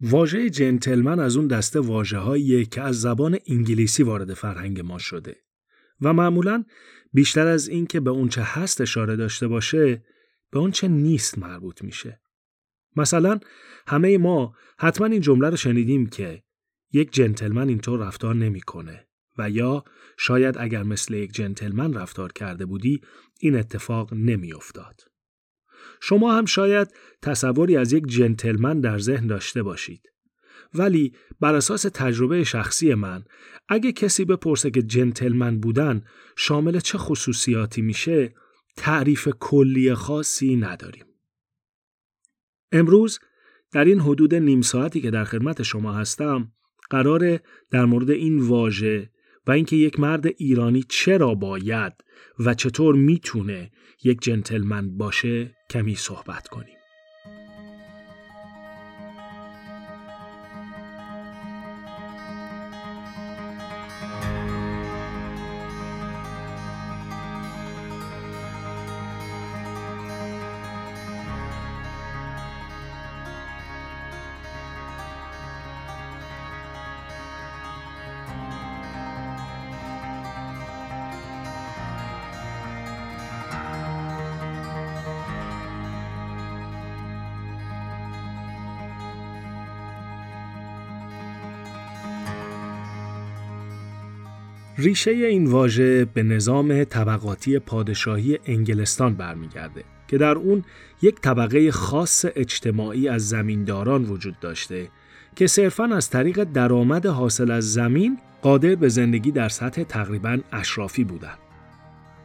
واژه جنتلمن از اون دسته واژه‌هایی که از زبان انگلیسی وارد فرهنگ ما شده و معمولا بیشتر از این که به اونچه هست اشاره داشته باشه به اونچه نیست مربوط میشه. مثلا همه ما حتما این جمله رو شنیدیم که یک جنتلمن اینطور رفتار نمی‌کنه و یا شاید اگر مثل یک جنتلمن رفتار کرده بودی این اتفاق نمیافتاد. شما هم شاید تصوری از یک جنتلمن در ذهن داشته باشید. ولی بر اساس تجربه شخصی من اگه کسی بپرسه که جنتلمن بودن شامل چه خصوصیاتی میشه تعریف کلی خاصی نداریم. امروز در این حدود نیم ساعتی که در خدمت شما هستم قراره در مورد این واژه و اینکه یک مرد ایرانی چرا باید و چطور می‌تونه یک جنتلمن باشه کمی صحبت کنیم. ریشه این واژه به نظام طبقاتی پادشاهی انگلستان برمیگرده که در اون یک طبقه خاص اجتماعی از زمینداران وجود داشته که صرفا از طریق درآمد حاصل از زمین قادر به زندگی در سطح تقریبا اشرافی بودند.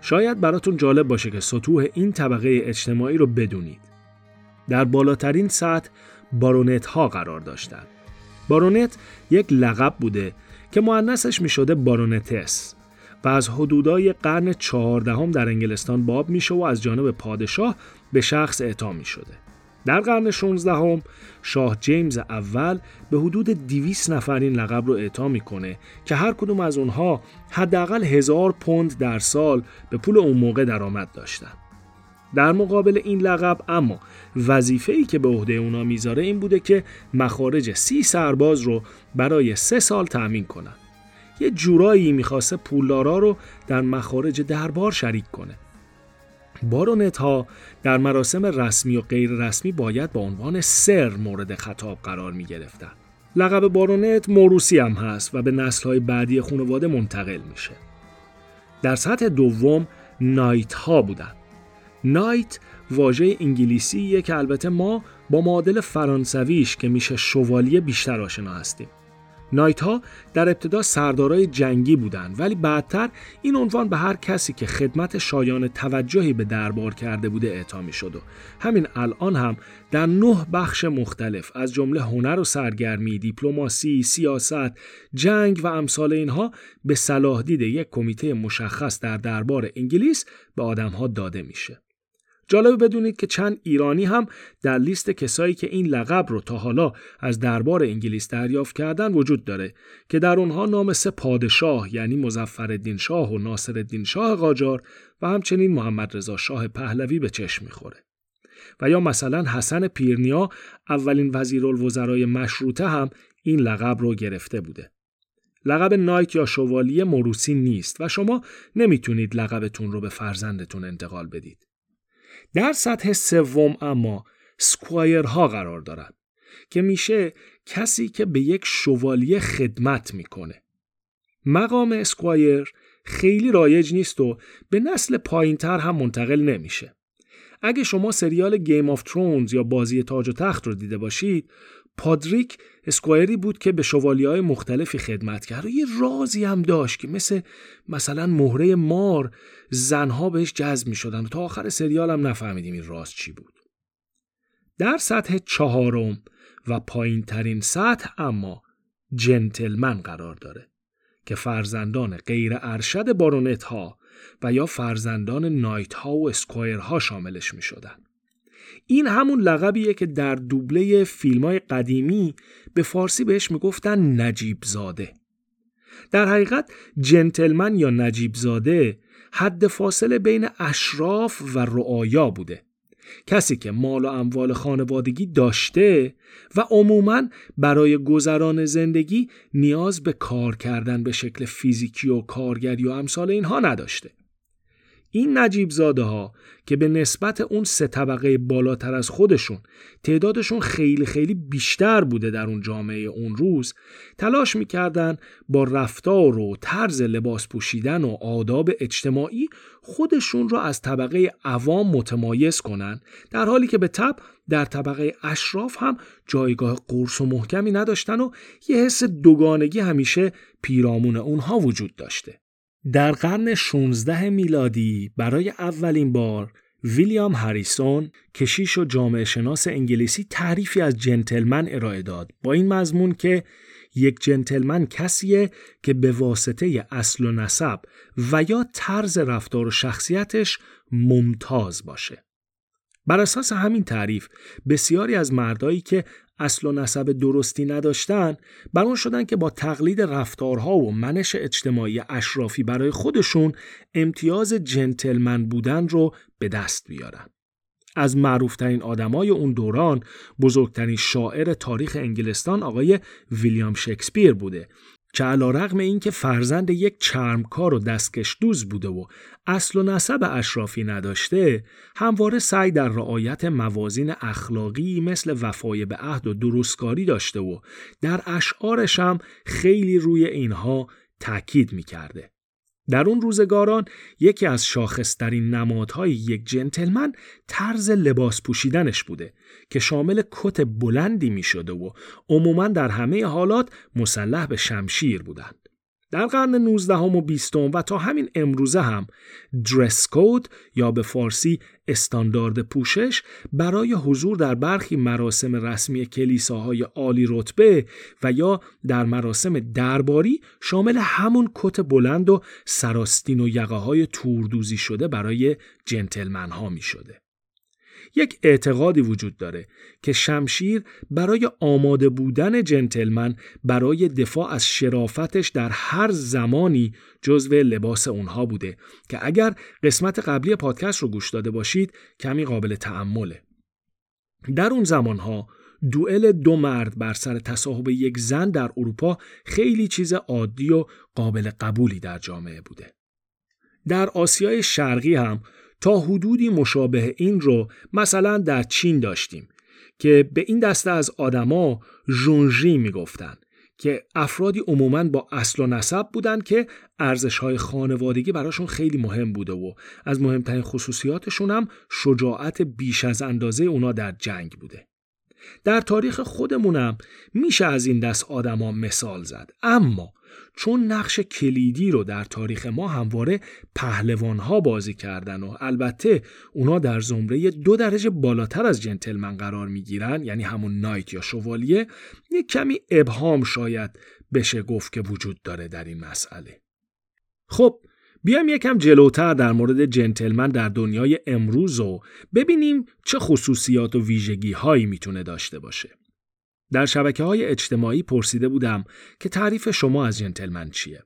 شاید براتون جالب باشه که سطوح این طبقه اجتماعی رو بدونید. در بالاترین سطح بارونت ها قرار داشتند. بارونت یک لقب بوده که معنسش می شده بارونتس و از حدودای قرن چهاردهم در انگلستان باب میشه و از جانب پادشاه به شخص اعطا می شده. در قرن 16 هم شاه جیمز اول به حدود 200 نفر این لقب رو اعطا می‌کنه که هر کدوم از اونها حداقل هزار پوند در سال به پول اون موقع درآمد داشتن. در مقابل این لقب اما وظیفه ای که به عهده اونا می‌ذاره این بوده که مخارج سی سرباز رو برای سه سال تأمین کنن. یه جورایی می‌خواسته پولدارا رو در مخارج دربار شریک کنه. بارونت ها در مراسم رسمی و غیر رسمی باید با عنوان سر مورد خطاب قرار می گرفتن. لقب بارونت موروسی هم هست و به نسل بعدی خانواده منتقل میشه. در سطح دوم نایت ها بودن. نایت واژه انگلیسیه که البته ما با معادل فرانسویش که میشه شوالیه بیشتر آشنا هستیم. نایت ها در ابتدا سردارای جنگی بودند ولی بعدتر این عنوان به هر کسی که خدمت شایان توجهی به دربار کرده بوده اعطا شد و همین الان هم در نه بخش مختلف از جمله هنر و سرگرمی، دیپلماسی، سیاست، جنگ و امثال اینها به صلاح دید یک کمیته مشخص در دربار انگلیس به آدمها داده میشه. جالب بدونید که چند ایرانی هم در لیست کسایی که این لقب رو تا حالا از دربار انگلیس دریافت کردن وجود داره که در اونها نام سه پادشاه یعنی مظفرالدین شاه و ناصرالدین شاه قاجار و همچنین محمد رضا شاه پهلوی به چشم می‌خوره. و یا مثلا حسن پیرنیا اولین وزیرالوزرای مشروطه هم این لقب رو گرفته بوده. لقب knight یا شوالیه موروثی نیست و شما نمی‌تونید لقبتون رو به فرزندتون انتقال بدید. در سطح سوم اما ها قرار دارند که میشه کسی که به یک شوالیه خدمت می‌کنه. مقام squire خیلی رایج نیست و به نسل پایینتر هم منتقل نمیشه. اگه شما سریال Game of Thrones یا بازی تاج و تخت رو دیده باشید پادریک اسکوایری بود که به شوالی های مختلفی خدمت کرد و یه رازی هم داشت که مثل مثلا مهره مار زنها بهش جذب می شدن و تا آخر سریال هم نفهمیدیم این راز چی بود. در سطح چهارم و پایین ترین سطح اما جنتلمن قرار داره که فرزندان غیر ارشد بارونت ها و یا فرزندان نایت ها و اسکوایر ها شاملش می شدن. این همون لقبیه که در دوبله فیلم های قدیمی به فارسی بهش می‌گفتن نجیب زاده. در حقیقت جنتلمن یا نجیب زاده حد فاصله بین اشراف و رعایا بوده کسی که مال و اموال خانوادگی داشته و عموما برای گذران زندگی نیاز به کار کردن به شکل فیزیکی و کارگری و امثال اینها نداشته. این نجیب زاده ها که به نسبت اون سه طبقه بالاتر از خودشون تعدادشون خیلی خیلی بیشتر بوده در اون جامعه اون روز تلاش می‌کردن با رفتار و طرز لباس پوشیدن و آداب اجتماعی خودشون رو از طبقه عوام متمایز کنن در حالی که به تب در طبقه اشراف هم جایگاه قرص و محکمی نداشتن و یه حس دوگانگی همیشه پیرامون اونها وجود داشته. در قرن 16 میلادی برای اولین بار ویلیام هریسون کشیش و جامعه شناس انگلیسی تعریفی از جنتلمن ارائه داد با این مضمون که یک جنتلمن کسیه که به واسطه اصل و نسب و یا طرز رفتار و شخصیتش ممتاز باشه. بر اساس همین تعریف بسیاری از مردایی که اصل و نسب درستی نداشتن بر اون شدن که با تقلید رفتارها و منش اجتماعی اشرافی برای خودشون امتیاز جنتلمن بودن رو به دست بیارن. از معروفترین آدمای اون دوران بزرگترین شاعر تاریخ انگلستان آقای ویلیام شکسپیر بوده که علا رقم این که فرزند یک چرمکار و دستکش دوز بوده و اصل و نسب اشرافی نداشته همواره سعی در رعایت موازین اخلاقی مثل وفای به عهد و درستکاری داشته و در اشعارش هم خیلی روی اینها تاکید می‌کرده. در اون روزگاران یکی از شاخصترین نمادهای یک جنتلمن طرز لباس پوشیدنش بوده که شامل کت بلندی می شده و عموما در همه حالات مسلح به شمشیر بودند. در قرن 19 و 20 و تا همین امروزه هم درس کود یا به فارسی استاندارد پوشش برای حضور در برخی مراسم رسمی کلیساهای عالی رتبه و یا در مراسم درباری شامل همون کت بلند و سراستین و یقه های توردوزی شده برای جنتلمن ها می شده. یک اعتقادی وجود داره که شمشیر برای آماده بودن جنتلمن برای دفاع از شرافتش در هر زمانی جزو لباس اونها بوده که اگر قسمت قبلی پادکست رو گوش داده باشید کمی قابل تعمله. در اون زمانها دوئل دو مرد بر سر تصاحب یک زن در اروپا خیلی چیز عادی و قابل قبولی در جامعه بوده. در آسیای شرقی هم تا حدودی مشابه این رو مثلا در چین داشتیم که به این دسته از آدما ژونژی می‌گفتند که افرادی عموما با اصل و نسب بودند که ارزش های خانوادگی براشون خیلی مهم بوده و از مهمترین خصوصیاتشون هم شجاعت بیش از اندازه اونا در جنگ بوده. در تاریخ خودمونم میشه از این دست آدما مثال زد. اما چون نقش کلیدی رو در تاریخ ما همواره پهلوان ها بازی کردن و البته اونا در زمره دو درجه بالاتر از جنتلمن قرار می‌گیرن یعنی همون نایت یا شوالیه یک کمی ابهام شاید بشه گفت که وجود داره در این مسئله. خب بیام یکم جلوتر در مورد جنتلمن در دنیای امروز و ببینیم چه خصوصیات و ویژگی هایی می‌تونه داشته باشه. در شبکه های اجتماعی پرسیده بودم که تعریف شما از جنتلمن چیه؟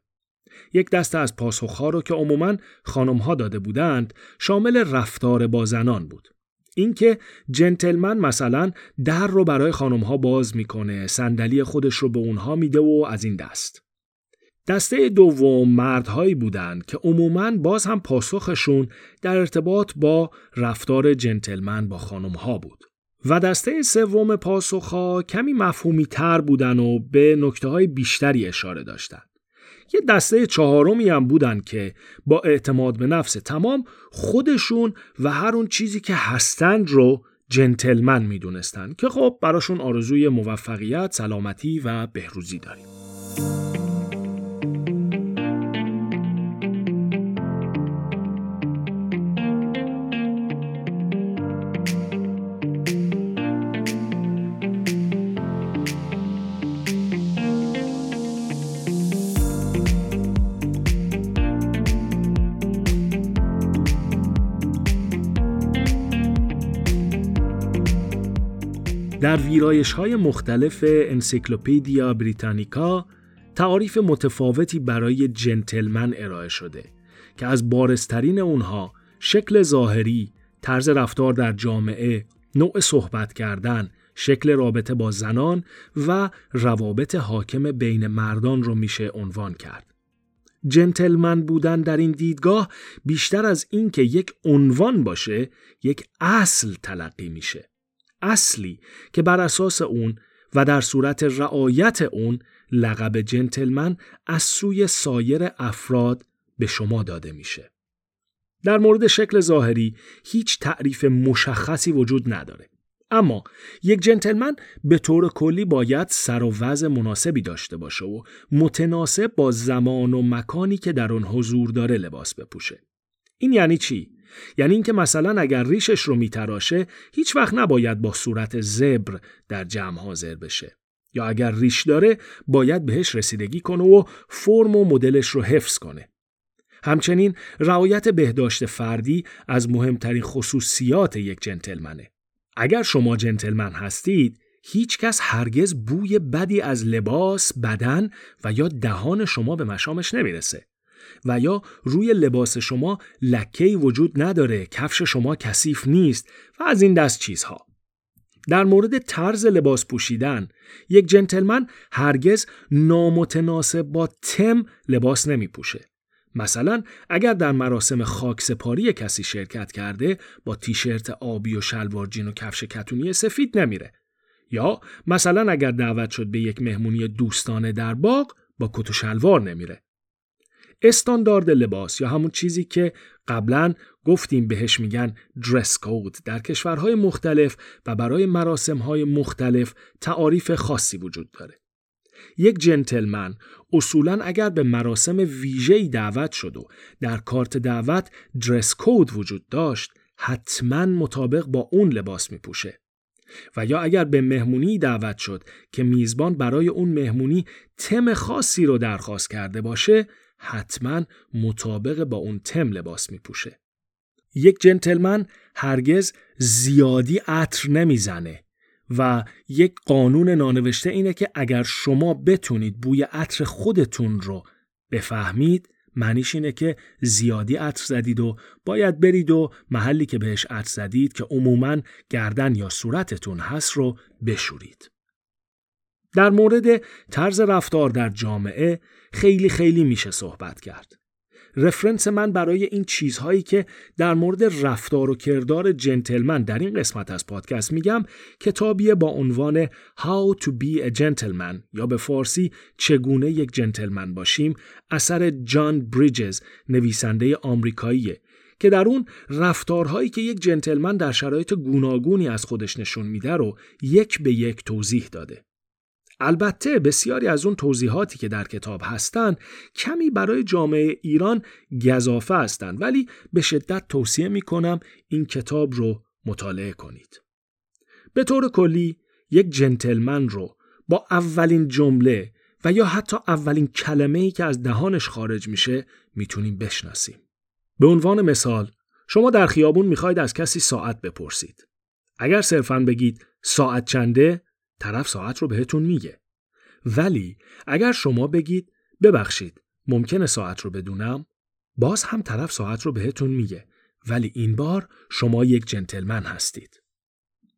یک دسته از پاسخها رو که عموماً خانمها داده بودند شامل رفتار با زنان بود. اینکه جنتلمن مثلا در رو برای خانمها باز می‌کنه، صندلی خودش رو به اونها میده و از این دست. دسته دوم مردهایی بودند که عموماً باز هم پاسخشون در ارتباط با رفتار جنتلمن با خانمها بود. و دسته سوم پاسخها کمی مفهومی تر بودن و به نکته های بیشتری اشاره داشتند. یه دسته چهارمی هم بودن که با اعتماد به نفس تمام خودشون و هر اون چیزی که هستند رو جنتلمن می‌دونستند که خب براشون آرزوی موفقیت، سلامتی و بهروزی داریم. در ویرایش های مختلف انسیکلوپیدیا بریتانیکا تعاریف متفاوتی برای جنتلمن ارائه شده که از بارسترین اونها شکل ظاهری، طرز رفتار در جامعه، نوع صحبت کردن، شکل رابطه با زنان و روابط حاکم بین مردان رو میشه عنوان کرد. جنتلمن بودن در این دیدگاه بیشتر از اینکه یک عنوان باشه یک اصل تلقی میشه اصلی که بر اساس اون و در صورت رعایت اون لقب جنتلمن از سوی سایر افراد به شما داده میشه در مورد شکل ظاهری هیچ تعریف مشخصی وجود نداره اما یک جنتلمن به طور کلی باید سر و وضع مناسبی داشته باشه و متناسب با زمان و مکانی که در آن حضور داره لباس بپوشه. این یعنی چی؟ یعنی اینکه مثلا اگر ریشش رو میتراشه هیچ وقت نباید با صورت زبر در جمع حاضر بشه. یا اگر ریش داره باید بهش رسیدگی کنه و فرم و مدلش رو حفظ کنه. همچنین رعایت بهداشت فردی از مهمترین خصوصیات یک جنتلمنه. اگر شما جنتلمن هستید هیچ کس هرگز بوی بدی از لباس، بدن و یا دهان شما به مشامش نمی‌رسه و یا روی لباس شما لکه‌ای وجود نداره، کفش شما کثیف نیست و از این دست چیزها. در مورد طرز لباس پوشیدن یک جنتلمن هرگز نامتناسب با تم لباس نمی پوشه. مثلا اگر در مراسم خاکسپاری کسی شرکت کرده با تیشرت آبی و شلوار جین و کفش کتونی سفید نمیره یا مثلا اگر دعوت شد به یک مهمونی دوستانه در باغ با کت و شلوار نمیره استاندارد لباس یا همون چیزی که قبلا گفتیم بهش میگن درس کود در کشورهای مختلف و برای مراسمهای مختلف تعاریف خاصی وجود داره یک جنتلمن اصولا اگر به مراسم ویژه‌ای دعوت شد و در کارت دعوت درس کود وجود داشت حتما مطابق با اون لباس می پوشه. و یا اگر به مهمونی دعوت شد که میزبان برای اون مهمونی تم خاصی رو درخواست کرده باشه حتما مطابق با اون تم لباس می پوشه. یک جنتلمن هرگز زیادی عطر نمی‌زنه و یک قانون نانوشته اینه که اگر شما بتونید بوی عطر خودتون رو بفهمید معنیش اینه که زیادی عطر زدید و باید برید و محلی که بهش عطر زدید که عموما گردن یا صورتتون هست رو بشورید. در مورد طرز رفتار در جامعه خیلی خیلی میشه صحبت کرد. رفرنس من برای این چیزهایی که در مورد رفتار و کردار جنتلمن در این قسمت از پادکست میگم کتابیه با عنوان How to be a Gentleman یا به فارسی چگونه یک جنتلمن باشیم اثر جان بریجز نویسنده آمریکاییه که در اون رفتارهایی که یک جنتلمن در شرایط گوناگونی از خودش نشون میده رو یک به یک توضیح داده. البته بسیاری از اون توضیحاتی که در کتاب هستند کمی برای جامعه ایران گذافه هستند ولی به شدت توصیه می کنم این کتاب رو مطالعه کنید. به طور کلی یک جنتلمن رو با اولین جمله و یا حتی اولین کلمه ای که از دهانش خارج میشه می‌تونیم بشناسیم. به عنوان مثال شما در خیابون می‌خواید از کسی ساعت بپرسید. اگر صرفا بگید ساعت چنده طرف ساعت رو بهتون میگه. ولی اگر شما بگید ببخشید ممکنه ساعت رو بدونم باز هم طرف ساعت رو بهتون میگه ولی این بار شما یک جنتلمن هستید.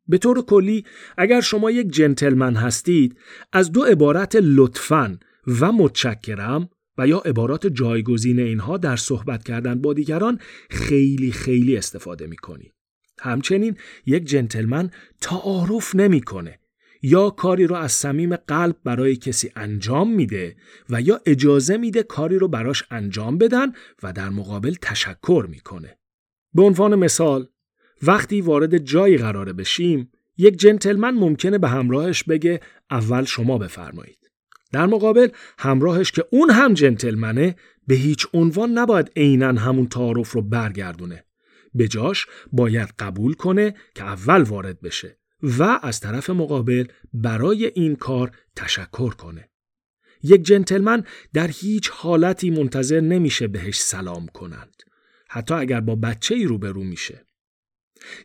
به طور کلی اگر شما یک جنتلمن هستید از دو عبارت لطفاً و متشکرم و یا عبارات جایگزین اینها در صحبت کردن با دیگران خیلی خیلی استفاده می کنید. همچنین یک جنتلمن تعارف نمی‌کنه یا کاری رو از صمیم قلب برای کسی انجام میده و یا اجازه میده کاری رو براش انجام بدن و در مقابل تشکر می‌کنه. به عنوان مثال وقتی وارد جایی قراره بشیم یک جنتلمن ممکنه به همراهش بگه اول شما بفرمایید. در مقابل همراهش که اون هم جنتلمنه به هیچ عنوان نباید عینا همون تعارف رو برگردونه. به جاش باید قبول کنه که اول وارد بشه و از طرف مقابل برای این کار تشکر کنه. یک جنتلمن در هیچ حالتی منتظر نمیشه بهش سلام کنند. حتی اگر با بچه ای روبرو میشه.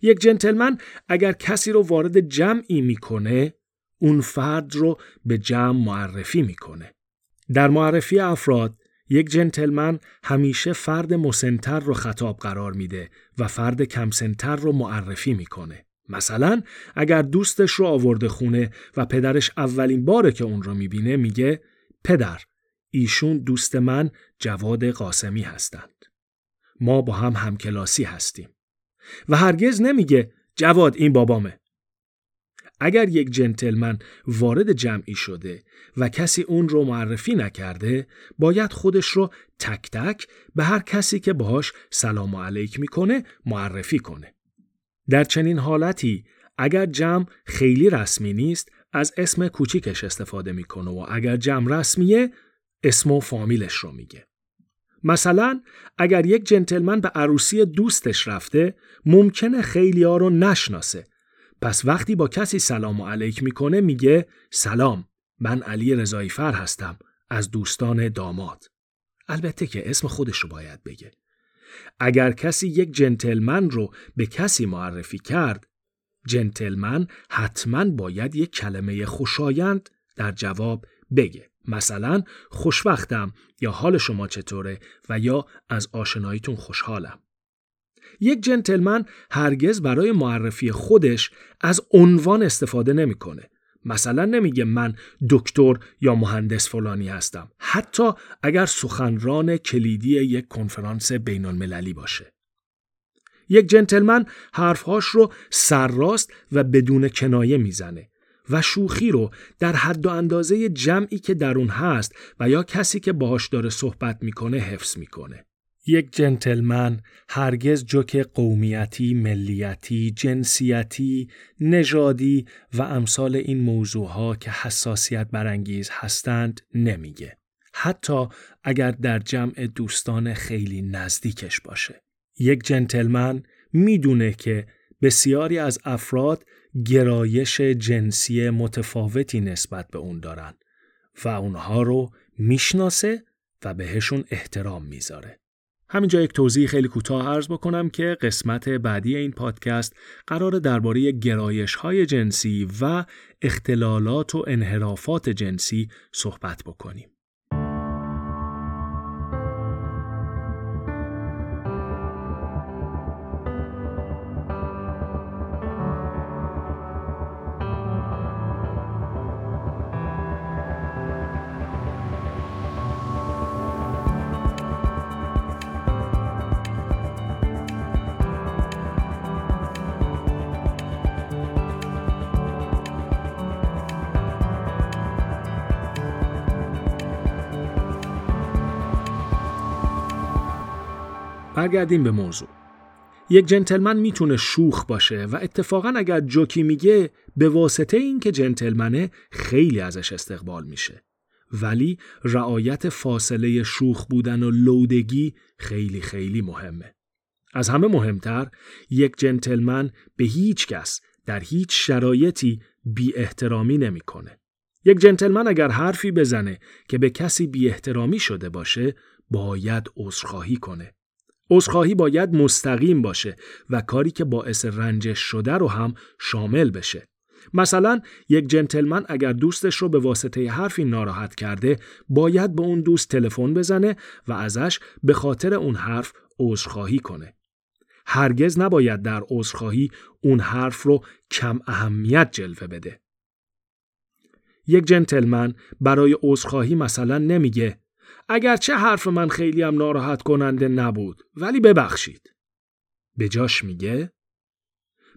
یک جنتلمن اگر کسی رو وارد جمعی می‌کنه اون فرد رو به جمع معرفی می‌کنه. در معرفی افراد یک جنتلمن همیشه فرد مسنتر رو خطاب قرار میده و فرد کمسنتر رو معرفی می‌کنه. مثلا اگر دوستش رو آورده خونه و پدرش اولین باره که اون رو می‌بینه میگه پدر ایشون دوست من جواد قاسمی هستند. ما با هم همکلاسی هستیم. و هرگز نمیگه جواد این بابامه. اگر یک جنتلمن وارد جمعی شده و کسی اون رو معرفی نکرده باید خودش رو تک تک به هر کسی که باهاش سلام و علیک می‌کنه معرفی کنه. در چنین حالتی اگر جمع خیلی رسمی نیست از اسم کوچیکش استفاده می‌کنه و اگر جمع رسمیه اسم و فامیلش رو میگه. مثلا اگر یک جنتلمن به عروسی دوستش رفته ممکنه خیلی ها رو نشناسه. پس وقتی با کسی سلام و علیک می‌کنه میگه سلام من علی رضایی فر هستم از دوستان داماد. البته که اسم خودش رو باید بگه. اگر کسی یک جنتلمن رو به کسی معرفی کرد جنتلمن حتما باید یک کلمه خوشایند در جواب بگه. مثلا خوشوقتم یا حال شما چطوره؟ و یا از آشناییتون خوشحالم. یک جنتلمن هرگز برای معرفی خودش از عنوان استفاده نمی‌کنه. مثلا نمیگه من دکتر یا مهندس فلانی هستم حتی اگر سخنران کلیدی یک کنفرانس بین المللی باشه. یک جنتلمن حرفهاش رو سرراست و بدون کنایه می‌زنه و شوخی رو در حد و اندازه جمعی که در اون هست و یا کسی که باهاش داره صحبت می‌کنه حفظ می‌کنه. یک جنتلمن هرگز جوک قومیتی، ملیتی، جنسیتی، نژادی و امثال این موضوعها که حساسیت برانگیز هستند نمیگه. حتی اگر در جمع دوستان خیلی نزدیکش باشه. یک جنتلمن می‌دونه که بسیاری از افراد گرایش جنسی متفاوتی نسبت به اون دارن و اونها رو می‌شناسه و بهشون احترام می‌ذاره. همینجا یک توضیح خیلی کوتاه عرض بکنم که قسمت بعدی این پادکست قرار درباره گرایش های جنسی و اختلالات و انحرافات جنسی صحبت بکنیم. برگردیم به موضوع. یک جنتلمن می‌تونه شوخ باشه و اتفاقا اگر جوکی میگه به واسطه اینکه جنتلمنه خیلی ازش استقبال میشه. ولی رعایت فاصله شوخ بودن و لودگی خیلی خیلی مهمه. از همه مهمتر یک جنتلمن به هیچ کس در هیچ شرایطی بی احترامی نمی‌کنه. یک جنتلمن اگر حرفی بزنه که به کسی بی احترامی شده باشه باید عذرخواهی کنه. عذرخواهی باید مستقیم باشه و کاری که باعث رنجش شده رو هم شامل بشه. مثلا یک جنتلمن اگر دوستش رو به واسطه حرفی ناراحت کرده باید به اون دوست تلفن بزنه و ازش به خاطر اون حرف عذرخواهی کنه. هرگز نباید در عذرخواهی اون حرف رو کم اهمیت جلوه بده. یک جنتلمن برای عذرخواهی مثلا نمیگه اگرچه حرف من خیلی هم ناراحت کننده نبود ولی ببخشید. به جاش میگه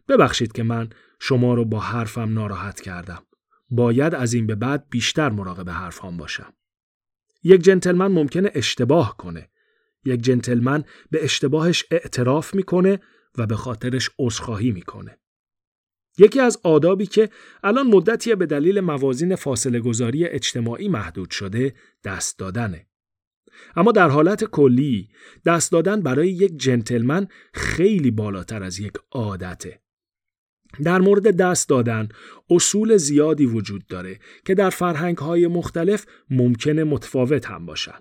ببخشید که من شما رو با حرفم ناراحت کردم. باید از این به بعد بیشتر مراقب حرفام باشم. یک جنتلمن ممکنه اشتباه کنه. یک جنتلمن به اشتباهش اعتراف می‌کنه و به خاطرش عذرخواهی می‌کنه. یکی از آدابی که الان مدتی به دلیل موازین فاصله گذاری اجتماعی محدود شده دست دادنه. اما در حالت کلی دست دادن برای یک جنتلمن خیلی بالاتر از یک عادته. در مورد دست دادن اصول زیادی وجود داره که در فرهنگ های مختلف ممکنه متفاوت هم باشن.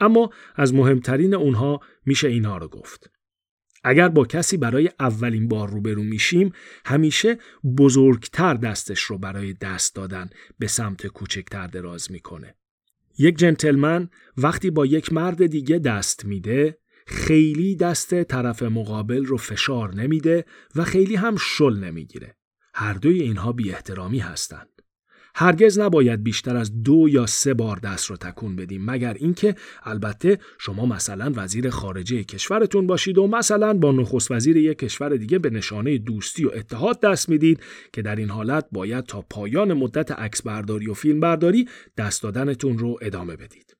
اما از مهمترین اونها میشه اینها رو گفت. اگر با کسی برای اولین بار روبرو میشیم همیشه بزرگتر دستش رو برای دست دادن به سمت کوچکتر دراز می‌کنه. یک جنتلمن وقتی با یک مرد دیگه دست میده خیلی دست طرف مقابل رو فشار نمیده و خیلی هم شل نمی‌گیره. هر دوی اینها بی احترامی هستند. هرگز نباید بیشتر از دو یا سه بار دست رو تکون بدیم مگر اینکه البته شما مثلا وزیر خارجه کشورتون باشید و مثلا با نخست وزیر یک کشور دیگه به نشانه دوستی و اتحاد دست می‌دید که در این حالت باید تا پایان مدت عکس برداری و فیلم برداری دست دادنتون رو ادامه بدید.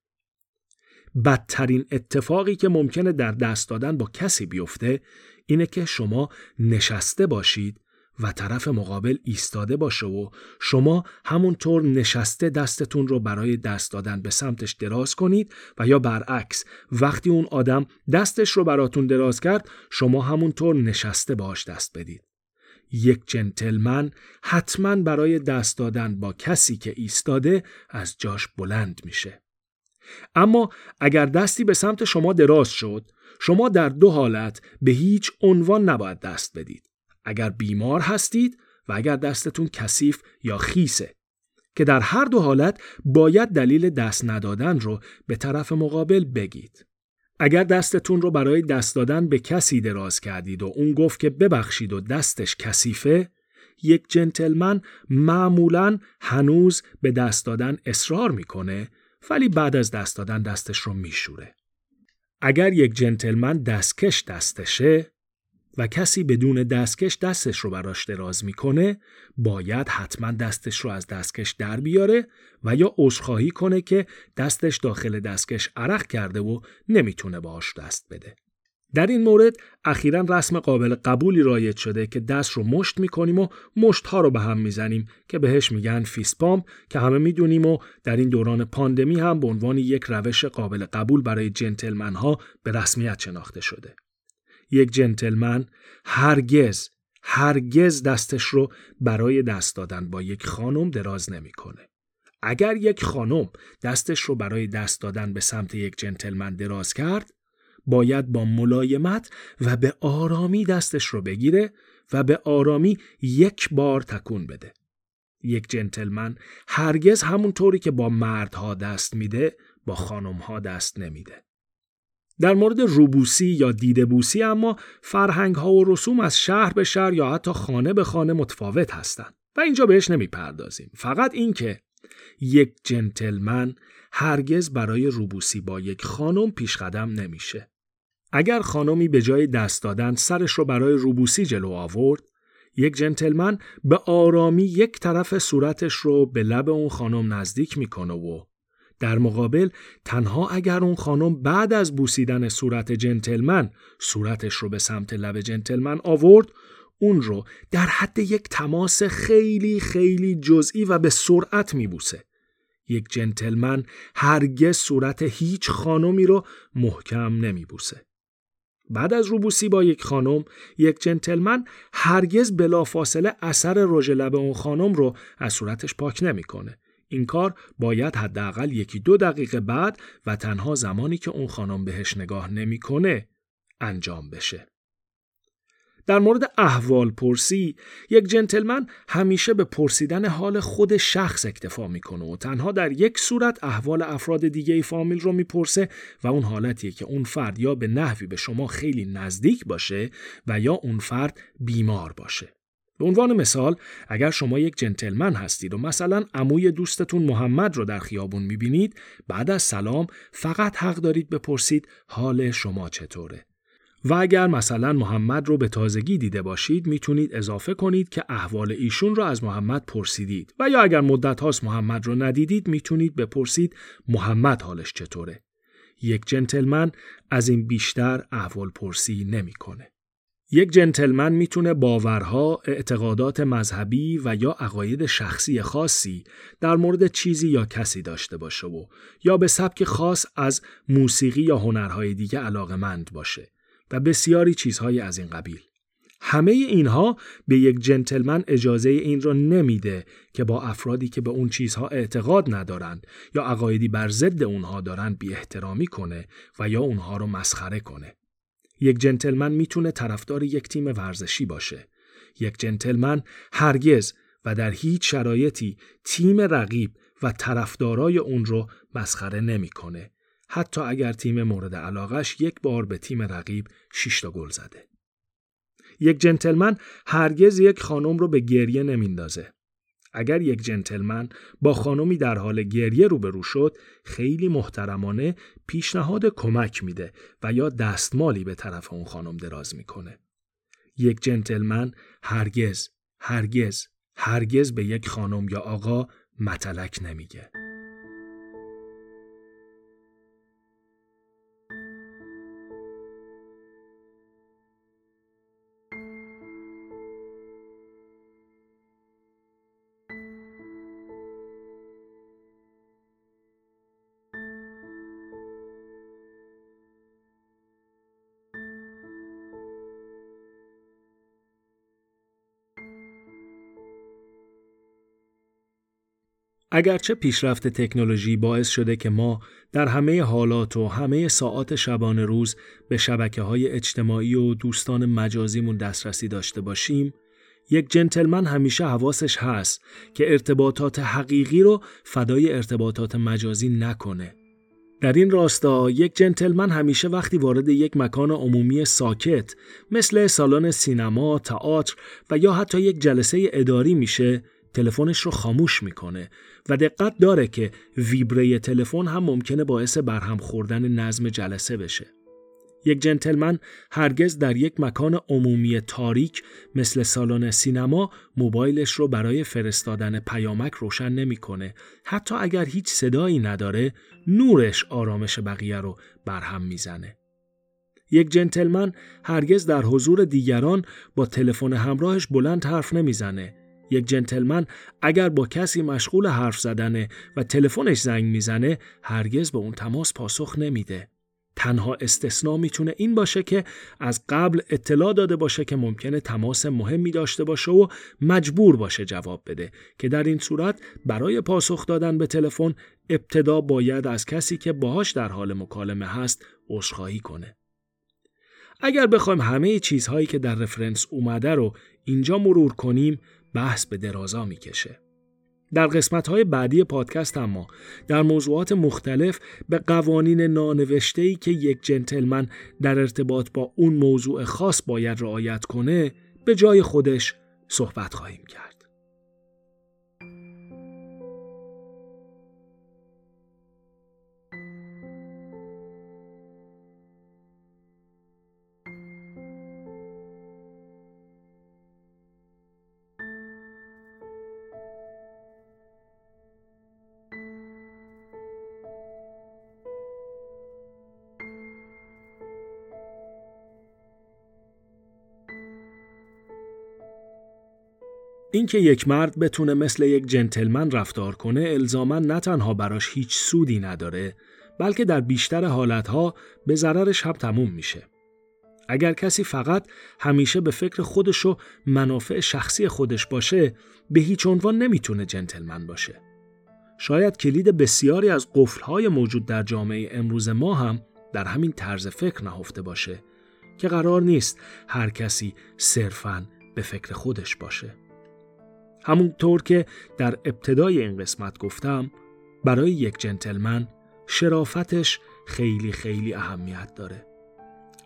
بدترین اتفاقی که ممکنه در دست دادن با کسی بیفته اینه که شما نشسته باشید و طرف مقابل ایستاده باشه و شما همونطور نشسته دستتون رو برای دست دادن به سمتش دراز کنید و یا برعکس وقتی اون آدم دستش رو براتون دراز کرد شما همونطور نشسته باش دست بدید. یک جنتلمن حتما برای دست دادن با کسی که ایستاده از جاش بلند میشه. اما اگر دستی به سمت شما دراز شد شما در دو حالت به هیچ عنوان نباید دست بدید. اگر بیمار هستید و اگر دستتون کثیف یا خیسه که در هر دو حالت باید دلیل دست ندادن رو به طرف مقابل بگید. اگر دستتون رو برای دست دادن به کسی دراز کردید و اون گفت که ببخشید و دستش کثیفه یک جنتلمن معمولا هنوز به دست دادن اصرار می‌کنه ولی بعد از دست دادن دستش رو میشوره. اگر یک جنتلمن دستکش دستشه و کسی بدون دستکش دستش رو براش دراز می‌کنه باید حتما دستش رو از دستکش در بیاره و یا عذرخواهی کنه که دستش داخل دستکش عرق کرده و نمی‌تونه باهاش دست بده. در این مورد اخیرا رسم قابل قبولی رایج شده که دست رو مشت می‌کنیم و مشت ها رو به هم می‌زنیم که بهش میگن فیسپام که همه می‌دونیم و در این دوران پاندمی هم به عنوان یک روش قابل قبول برای جنتلمن ها به رسمیت شناخته شده. یک جنتلمن هرگز هرگز دستش رو برای دست دادن با یک خانم دراز نمی‌کنه. اگر یک خانم دستش رو برای دست دادن به سمت یک جنتلمن دراز کرد باید با ملایمت و به آرامی دستش رو بگیره و به آرامی یک بار تکون بده. یک جنتلمن هرگز همونطوری که با مردها دست میده با خانمها دست نمیده. در مورد روبوسی یا دیدبوسی اما فرهنگ ها و رسوم از شهر به شهر یا حتی خانه به خانه متفاوت هستند و اینجا بهش نمی‌پردازیم. فقط اینکه یک جنتلمن هرگز برای روبوسی با یک خانم پیش قدم نمیشه. اگر خانمی به جای دست دادن سرش رو برای روبوسی جلو آورد یک جنتلمن به آرامی یک طرف صورتش رو به لب اون خانم نزدیک می‌کنه و در مقابل تنها اگر اون خانم بعد از بوسیدن صورت جنتلمن صورتش رو به سمت لب جنتلمن آورد اون رو در حد یک تماس خیلی خیلی جزئی و به سرعت میبوسه. یک جنتلمن هرگز صورت هیچ خانمی رو محکم نمیبوسه. بعد از روبوسی با یک خانم یک جنتلمن هرگز بلافاصله اثر رژ لب اون خانم رو از صورتش پاک نمی‌کنه. این کار باید حداقل یکی دو دقیقه بعد و تنها زمانی که اون خانم بهش نگاه نمی‌کنه انجام بشه. در مورد احوال پرسی یک جنتلمن همیشه به پرسیدن حال خود شخص اکتفا می‌کنه و تنها در یک صورت احوال افراد دیگه فامیل رو می‌پرسه و اون حالتیه که اون فرد یا به نحوی به شما خیلی نزدیک باشه و یا اون فرد بیمار باشه. به عنوان مثال اگر شما یک جنتلمن هستید و مثلا عموی دوستتون محمد رو در خیابون می‌بینید بعد از سلام فقط حق دارید بپرسید حال شما چطوره. و اگر مثلا محمد رو به تازگی دیده باشید می‌تونید اضافه کنید که احوال ایشون رو از محمد پرسیدید. و یا اگر مدت هاست محمد رو ندیدید می‌تونید بپرسید محمد حالش چطوره. یک جنتلمن از این بیشتر احوال پرسی نمی‌کنه. یک جنتلمن می‌تونه باورها، اعتقادات مذهبی و یا عقاید شخصی خاصی در مورد چیزی یا کسی داشته باشه و یا به سبک خاص از موسیقی یا هنرهای دیگه علاقمند باشه و بسیاری چیزهای از این قبیل. همه اینها به یک جنتلمن اجازه این را نمیده که با افرادی که به اون چیزها اعتقاد ندارند یا عقایدی بر ضد اونها دارند بی احترامی کنه و یا اونها رو مسخره کنه. یک جنتلمن می‌تونه طرفدار یک تیم ورزشی باشه. یک جنتلمن هرگز و در هیچ شرایطی تیم رقیب و طرفدارای اون رو مسخره نمی‌کنه حتی اگر تیم مورد علاقش یک بار به تیم رقیب 6 تا گل زده. یک جنتلمن هرگز یک خانم رو به گریه نمیندازه. اگر یک جنتلمن با خانمی در حال گریه روبرو شد خیلی محترمانه پیشنهاد کمک میده و یا دستمالی به طرف اون خانم دراز می‌کنه. یک جنتلمن هرگز هرگز هرگز به یک خانم یا آقا متلک نمیگه. اگرچه پیشرفت تکنولوژی باعث شده که ما در همه حالات و همه ساعات شبانه روز به شبکه های اجتماعی و دوستان مجازیمون دسترسی داشته باشیم، یک جنتلمن همیشه حواسش هست که ارتباطات حقیقی رو فدای ارتباطات مجازی نکنه. در این راستا یک جنتلمن همیشه وقتی وارد یک مکان عمومی ساکت مثل سالن سینما، تئاتر و یا حتی یک جلسه اداری میشه تلفنش رو خاموش می‌کنه و دقت داره که ویبره تلفن هم ممکنه باعث برهم خوردن نظم جلسه بشه. یک جنتلمن هرگز در یک مکان عمومی تاریک مثل سالن سینما موبایلش رو برای فرستادن پیامک روشن نمی‌کنه. حتی اگر هیچ صدایی نداره نورش آرامش بقیه رو برهم می‌زنه. یک جنتلمن هرگز در حضور دیگران با تلفن همراهش بلند حرف نمی‌زنه. یک جنتلمن اگر با کسی مشغول حرف زدنه و تلفنش زنگ می‌زنه هرگز به اون تماس پاسخ نمیده. تنها استثنا می‌تونه این باشه که از قبل اطلاع داده باشه که ممکنه تماس مهمی داشته باشه و مجبور باشه جواب بده که در این صورت برای پاسخ دادن به تلفن ابتدا باید از کسی که باهاش در حال مکالمه هست عذرخواهی کنه. اگر بخوایم همه چیزهایی که در رفرنس اومده رو اینجا مرور کنیم بحث به درازا می‌کشه. در قسمت های بعدی پادکست اما در موضوعات مختلف به قوانین نانوشته ای که یک جنتلمن در ارتباط با اون موضوع خاص باید رعایت کنه به جای خودش صحبت خواهیم کرد. اینکه یک مرد بتونه مثل یک جنتلمن رفتار کنه الزاما نه تنها براش هیچ سودی نداره بلکه در بیشتر حالتها به ضررش هم تموم میشه. اگر کسی فقط همیشه به فکر خودش و منافع شخصی خودش باشه به هیچ عنوان نمی‌تونه جنتلمن باشه. شاید کلید بسیاری از قفلهای موجود در جامعه امروز ما هم در همین طرز فکر نهفته باشه که قرار نیست هر کسی صرفاً به فکر خودش باشه. همونطور که در ابتدای این قسمت گفتم برای یک جنتلمن شرافتش خیلی خیلی اهمیت داره.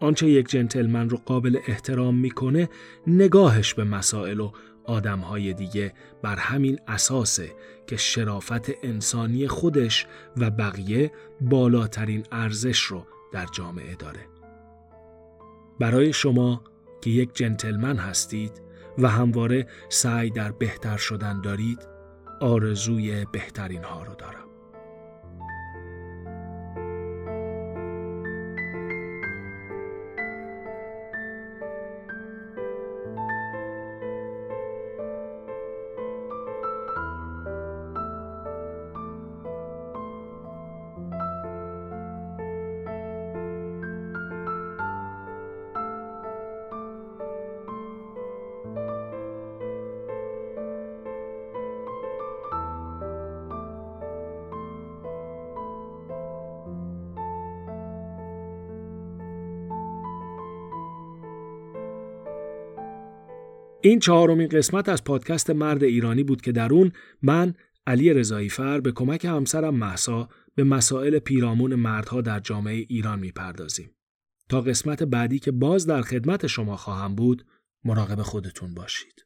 آنچه یک جنتلمن رو قابل احترام می‌کنه نگاهش به مسائل و آدمهای دیگه بر همین اساسه که شرافت انسانی خودش و بقیه بالاترین ارزش رو در جامعه داره. برای شما که یک جنتلمن هستید و همواره سعی در بهتر شدن دارید آرزوی بهترین ها رو دارم. این چهارمین قسمت از پادکست مرد ایرانی بود که در اون من علی رضایی فر به کمک همسرم محسا به مسائل پیرامون مردها در جامعه ایران می‌پردازیم. تا قسمت بعدی که باز در خدمت شما خواهم بود مراقب خودتون باشید.